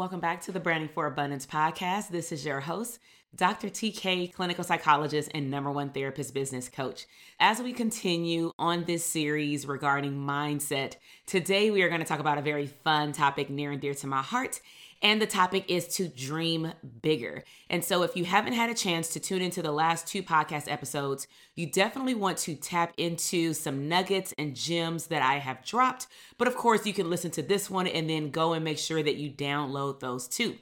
Welcome back to the Branding for Abundance podcast. This is your host, Dr. TK, clinical psychologist and number one therapist business coach. As we continue on this series regarding mindset, today we are going to talk about a very fun topic near and dear to my heart. And the topic is to dream bigger. And so, if you haven't had a chance to tune into the last two podcast episodes, you definitely want to tap into some nuggets and gems that I have dropped. But of course, you can listen to this one and then go and make sure that you download those too.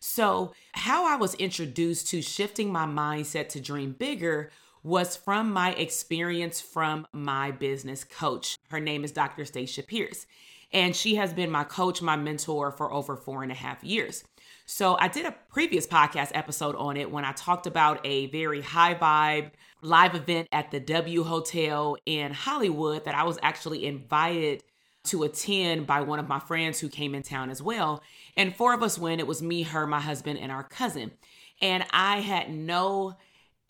So, how I was introduced to shifting my mindset to dream bigger was from my experience from my business coach. Her name is Dr. Stacia Pierce, and she has been my coach, my mentor for over four and a half years. So, I did a previous podcast episode on it when I talked about a very high vibe live event at the W Hotel in Hollywood that I was actually invited to attend by one of my friends who came in town as well. And four of us went. It was me, her, my husband, and our cousin. And I had no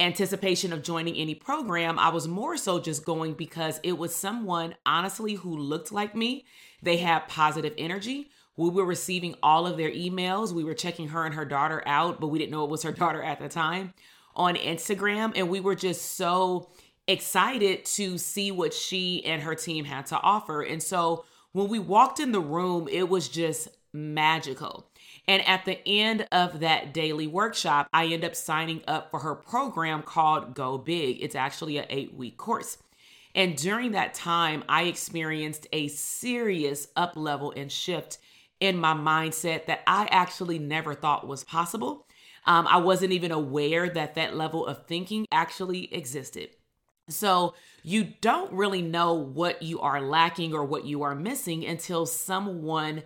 anticipation of joining any program. I was more so just going because it was someone, honestly, who looked like me. They had positive energy. We were receiving all of their emails. We were checking her and her daughter out, but we didn't know it was her daughter at the time on Instagram. And we were just so excited to see what she and her team had to offer. And so when we walked in the room, it was just magical. And at the end of that daily workshop, I end up signing up for her program called Go Big. It's actually an eight week course. And during that time, I experienced a serious up level and shift in my mindset that I actually never thought was possible. Um, I wasn't even aware that that level of thinking actually existed. So you don't really know what you are lacking or what you are missing until someone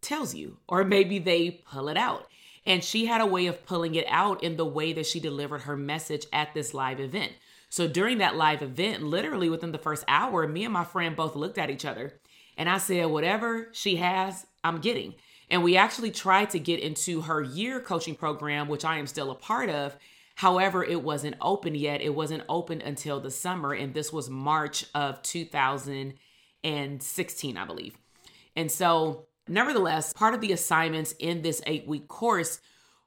tells you, or maybe they pull it out. And she had a way of pulling it out in the way that she delivered her message at this live event. So during that live event, literally within the first hour, me and my friend both looked at each other and I said, whatever she has, I'm getting. And we actually tried to get into her year coaching program, which I am still a part of. However, it wasn't open yet. It wasn't open until the summer, and this was March of 2016, I believe. And so, nevertheless, part of the assignments in this eight week course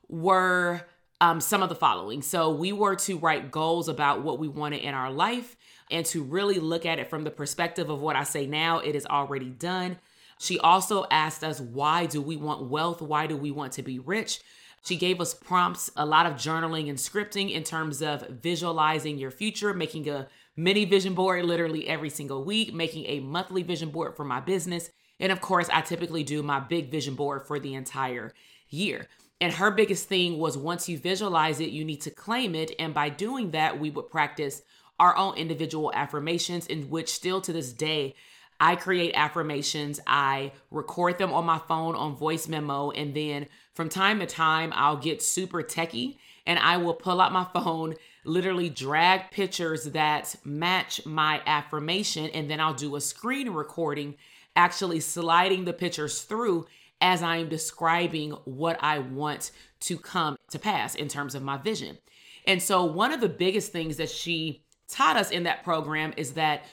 were um, some of the following. So, we were to write goals about what we wanted in our life and to really look at it from the perspective of what I say now, it is already done. She also asked us, why do we want wealth? Why do we want to be rich? She gave us prompts, a lot of journaling and scripting in terms of visualizing your future, making a mini vision board literally every single week, making a monthly vision board for my business. And of course, I typically do my big vision board for the entire year. And her biggest thing was once you visualize it, you need to claim it. And by doing that, we would practice our own individual affirmations, in which still to this day, I create affirmations. I record them on my phone on voice memo. And then from time to time, I'll get super techie and I will pull out my phone, literally drag pictures that match my affirmation. And then I'll do a screen recording, actually sliding the pictures through as I'm describing what I want to come to pass in terms of my vision. And so, one of the biggest things that she taught us in that program is that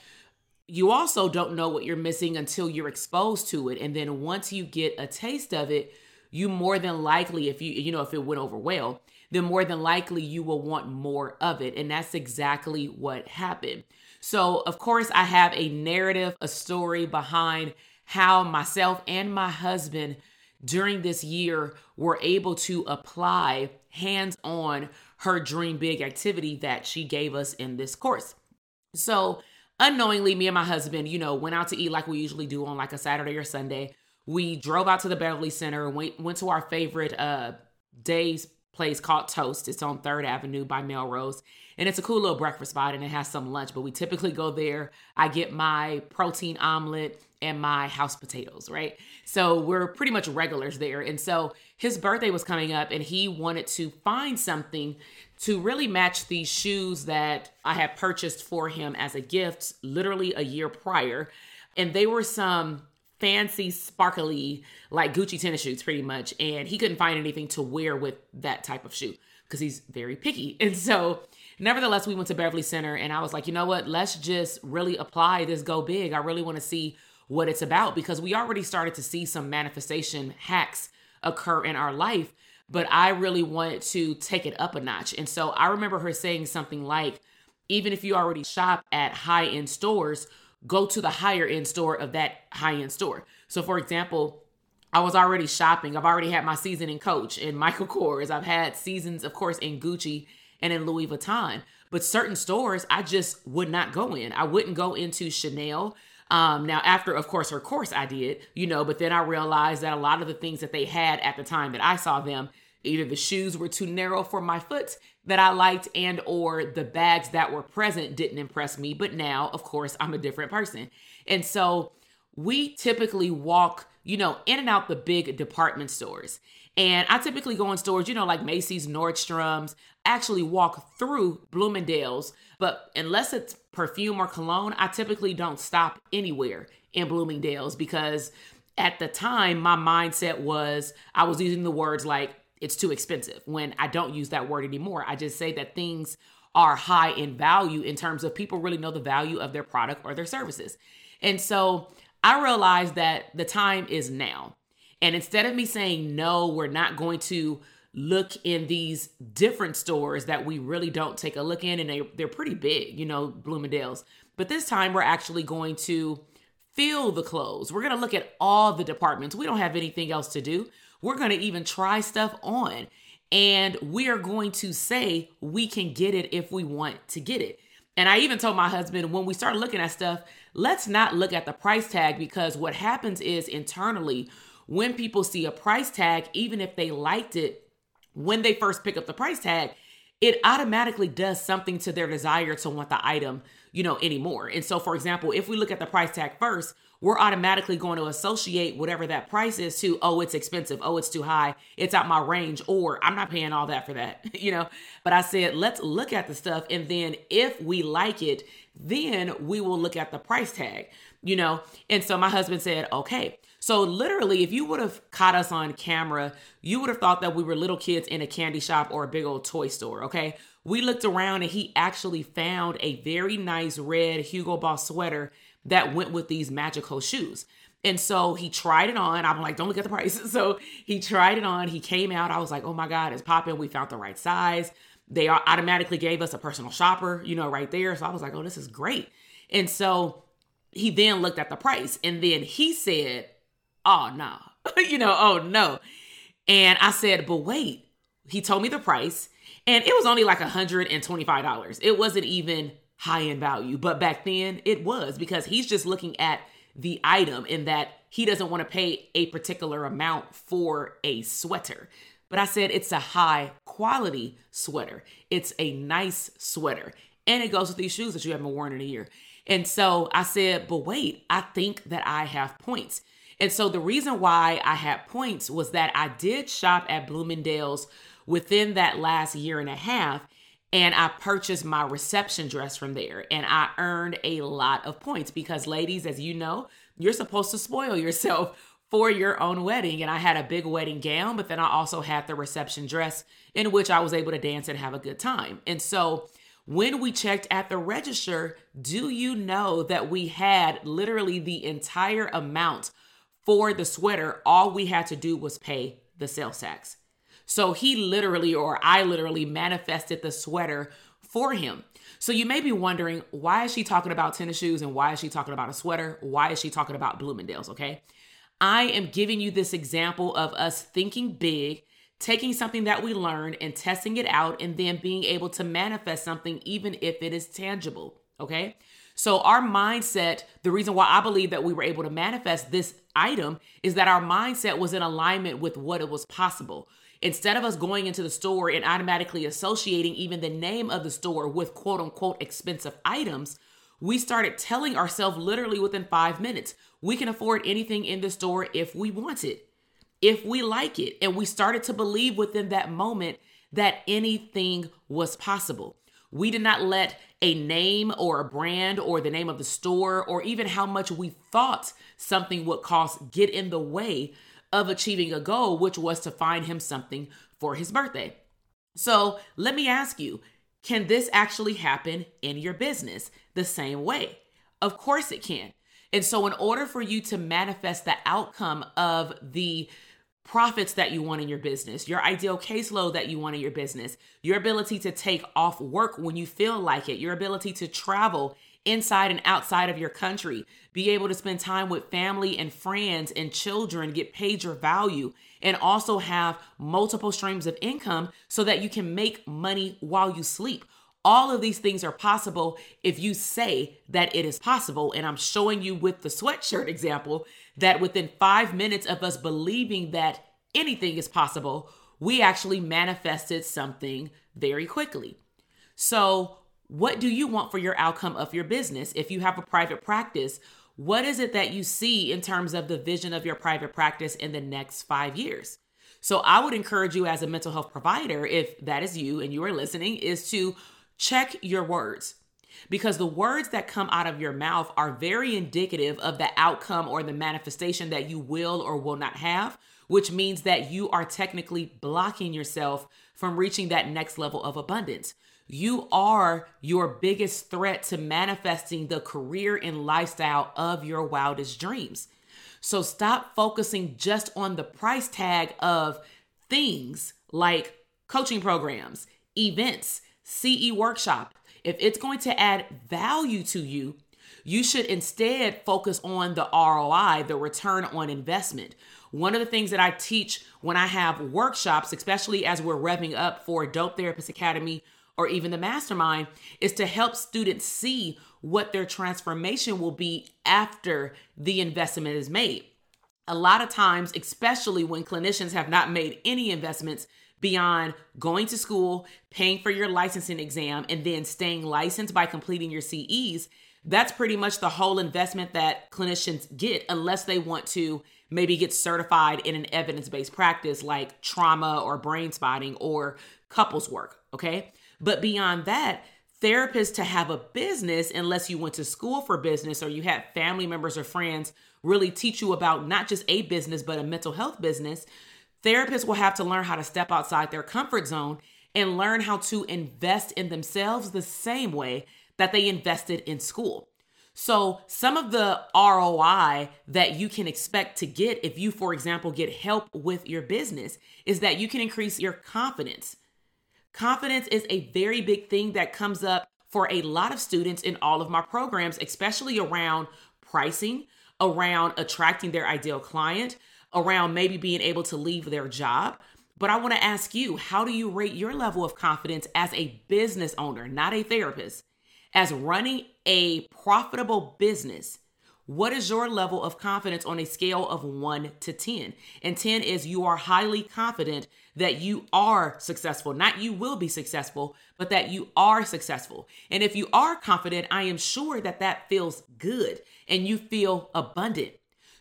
you also don't know what you're missing until you're exposed to it. And then once you get a taste of it, you more than likely, if you, you know, if it went over well, then more than likely you will want more of it. And that's exactly what happened. So, of course, I have a narrative, a story behind how myself and my husband during this year were able to apply hands on her dream big activity that she gave us in this course. So, unknowingly, me and my husband, you know, went out to eat like we usually do on like a Saturday or Sunday. We drove out to the Beverly Center, went went to our favorite uh days place called Toast. It's on 3rd Avenue by Melrose. And it's a cool little breakfast spot and it has some lunch, but we typically go there. I get my protein omelet and my house potatoes, right? So we're pretty much regulars there. And so his birthday was coming up and he wanted to find something to really match these shoes that I had purchased for him as a gift literally a year prior. And they were some fancy, sparkly, like Gucci tennis shoes, pretty much. And he couldn't find anything to wear with that type of shoe because he's very picky. And so, nevertheless, we went to Beverly Center and I was like, you know what? Let's just really apply this go big. I really want to see what it's about because we already started to see some manifestation hacks occur in our life. But I really wanted to take it up a notch. And so I remember her saying something like, even if you already shop at high end stores, go to the higher end store of that high end store. So, for example, I was already shopping. I've already had my season in Coach and Michael Kors. I've had seasons, of course, in Gucci and in Louis Vuitton. But certain stores I just would not go in. I wouldn't go into Chanel. Um, now, after, of course, her course, I did, you know, but then I realized that a lot of the things that they had at the time that I saw them, either the shoes were too narrow for my foot that I liked and or the bags that were present didn't impress me. But now, of course, I'm a different person. And so we typically walk, you know, in and out the big department stores. And I typically go in stores, you know, like Macy's, Nordstrom's, actually walk through Bloomingdale's. But unless it's perfume or cologne, I typically don't stop anywhere in Bloomingdale's because at the time, my mindset was I was using the words like it's too expensive when I don't use that word anymore. I just say that things are high in value in terms of people really know the value of their product or their services. And so I realized that the time is now. And instead of me saying, no, we're not going to look in these different stores that we really don't take a look in, and they, they're pretty big, you know, Bloomingdale's. But this time we're actually going to feel the clothes. We're going to look at all the departments. We don't have anything else to do. We're going to even try stuff on and we are going to say we can get it if we want to get it. And I even told my husband when we start looking at stuff, let's not look at the price tag because what happens is internally, when people see a price tag, even if they liked it when they first pick up the price tag, it automatically does something to their desire to want the item, you know, anymore. And so, for example, if we look at the price tag first, we're automatically going to associate whatever that price is to, oh, it's expensive. Oh, it's too high. It's out my range. Or I'm not paying all that for that, you know? But I said, let's look at the stuff. And then if we like it, then we will look at the price tag, you know? And so my husband said, okay. So literally, if you would have caught us on camera, you would have thought that we were little kids in a candy shop or a big old toy store, okay? We looked around and he actually found a very nice red Hugo Boss sweater that went with these magical shoes. And so he tried it on. I'm like, don't look at the price. So he tried it on. He came out. I was like, oh my God, it's popping. We found the right size. They automatically gave us a personal shopper, you know, right there. So I was like, oh, this is great. And so he then looked at the price and then he said, oh, no, you know, oh, no. And I said, but wait, he told me the price and it was only like $125. It wasn't even high in value. But back then it was because he's just looking at the item in that he doesn't want to pay a particular amount for a sweater. But I said it's a high quality sweater. It's a nice sweater. And it goes with these shoes that you haven't worn in a year. And so I said, but wait, I think that I have points. And so the reason why I had points was that I did shop at Bloomingdale's within that last year and a half and I purchased my reception dress from there and I earned a lot of points because ladies as you know you're supposed to spoil yourself for your own wedding and I had a big wedding gown but then I also had the reception dress in which I was able to dance and have a good time. And so when we checked at the register, do you know that we had literally the entire amount for the sweater? All we had to do was pay the sales tax. So he literally, or I literally manifested the sweater for him. So you may be wondering, why is she talking about tennis shoes and why is she talking about a sweater? Why is she talking about Bloomingdale's? Okay. I am giving you this example of us thinking big, taking something that we learned and testing it out, and then being able to manifest something, even if it is tangible. Okay. So, our mindset, the reason why I believe that we were able to manifest this item is that our mindset was in alignment with what it was possible. Instead of us going into the store and automatically associating even the name of the store with quote unquote expensive items, we started telling ourselves literally within five minutes, we can afford anything in the store if we want it, if we like it. And we started to believe within that moment that anything was possible. We did not let a name or a brand or the name of the store or even how much we thought something would cost get in the way of achieving a goal, which was to find him something for his birthday. So let me ask you can this actually happen in your business the same way? Of course it can. And so, in order for you to manifest the outcome of the profits that you want in your business, your ideal caseload that you want in your business, your ability to take off work when you feel like it, your ability to travel inside and outside of your country, be able to spend time with family and friends and children, get paid your value, and also have multiple streams of income so that you can make money while you sleep. All of these things are possible if you say that it is possible. And I'm showing you with the sweatshirt example that within five minutes of us believing that anything is possible, we actually manifested something very quickly. So, what do you want for your outcome of your business? If you have a private practice, what is it that you see in terms of the vision of your private practice in the next five years? So, I would encourage you as a mental health provider, if that is you and you are listening, is to check your words because the words that come out of your mouth are very indicative of the outcome or the manifestation that you will or will not have, which means that you are technically blocking yourself from reaching that next level of abundance. You are your biggest threat to manifesting the career and lifestyle of your wildest dreams. So stop focusing just on the price tag of things like coaching programs, events, CE workshop, if it's going to add value to you, you should instead focus on the ROI, the return on investment. One of the things that I teach when I have workshops, especially as we're revving up for Dope Therapist Academy or even the mastermind, is to help students see what their transformation will be after the investment is made. A lot of times, especially when clinicians have not made any investments, beyond going to school, paying for your licensing exam, and then staying licensed by completing your CEs, that's pretty much the whole investment that clinicians get unless they want to maybe get certified in an evidence based practice like trauma or brain spotting or couples work. Okay. But beyond that, therapists to have a business, unless you went to school for business or you had family members or friends really teach you about not just a business, but a mental health business, Therapists will have to learn how to step outside their comfort zone and learn how to invest in themselves the same way that they invested in school. So, some of the ROI that you can expect to get if you, for example, get help with your business is that you can increase your confidence. Confidence is a very big thing that comes up for a lot of students in all of my programs, especially around pricing, around attracting their ideal client, around maybe being able to leave their job. But I want to ask you, how do you rate your level of confidence as a business owner, not a therapist, as running a profitable business? What is your level of confidence on a scale of 1 to 10? And 10 is you are highly confident that you are successful. Not you will be successful, but that you are successful. And if you are confident, I am sure that that feels good and you feel abundant.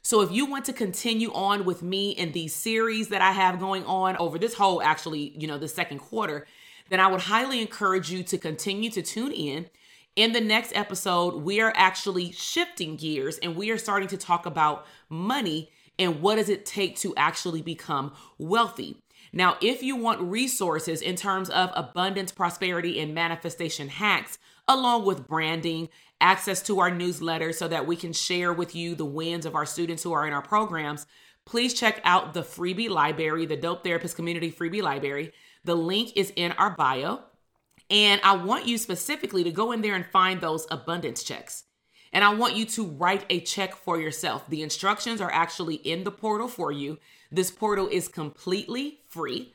So if you want to continue on with me in these series that I have going on over this whole actually, you know, the second quarter, then I would highly encourage you to continue to tune in. In the next episode, we are actually shifting gears and we are starting to talk about money and what does it take to actually become wealthy. Now, if you want resources in terms of abundance, prosperity, and manifestation hacks, along with branding, access to our newsletter so that we can share with you the wins of our students who are in our programs, please check out the freebie library, the Dope Therapist Community Freebie Library. The link is in our bio. And I want you specifically to go in there and find those abundance checks. And I want you to write a check for yourself. The instructions are actually in the portal for you. This portal is completely free,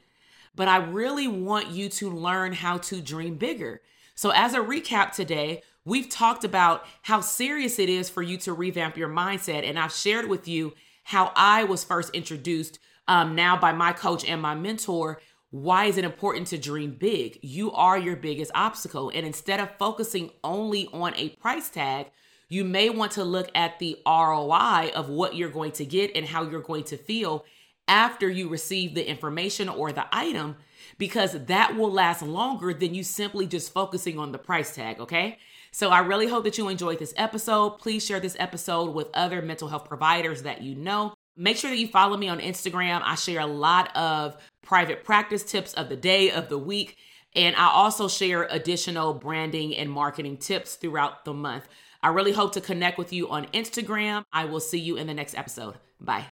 but I really want you to learn how to dream bigger. So, as a recap today, we've talked about how serious it is for you to revamp your mindset. And I've shared with you how I was first introduced um, now by my coach and my mentor, why is it important to dream big? You are your biggest obstacle. And instead of focusing only on a price tag, you may want to look at the ROI of what you're going to get and how you're going to feel after you receive the information or the item, because that will last longer than you simply just focusing on the price tag, okay? So I really hope that you enjoyed this episode. Please share this episode with other mental health providers that you know. Make sure that you follow me on Instagram. I share a lot of private practice tips of the day, of the week, and I also share additional branding and marketing tips throughout the month. I really hope to connect with you on Instagram. I will see you in the next episode. Bye.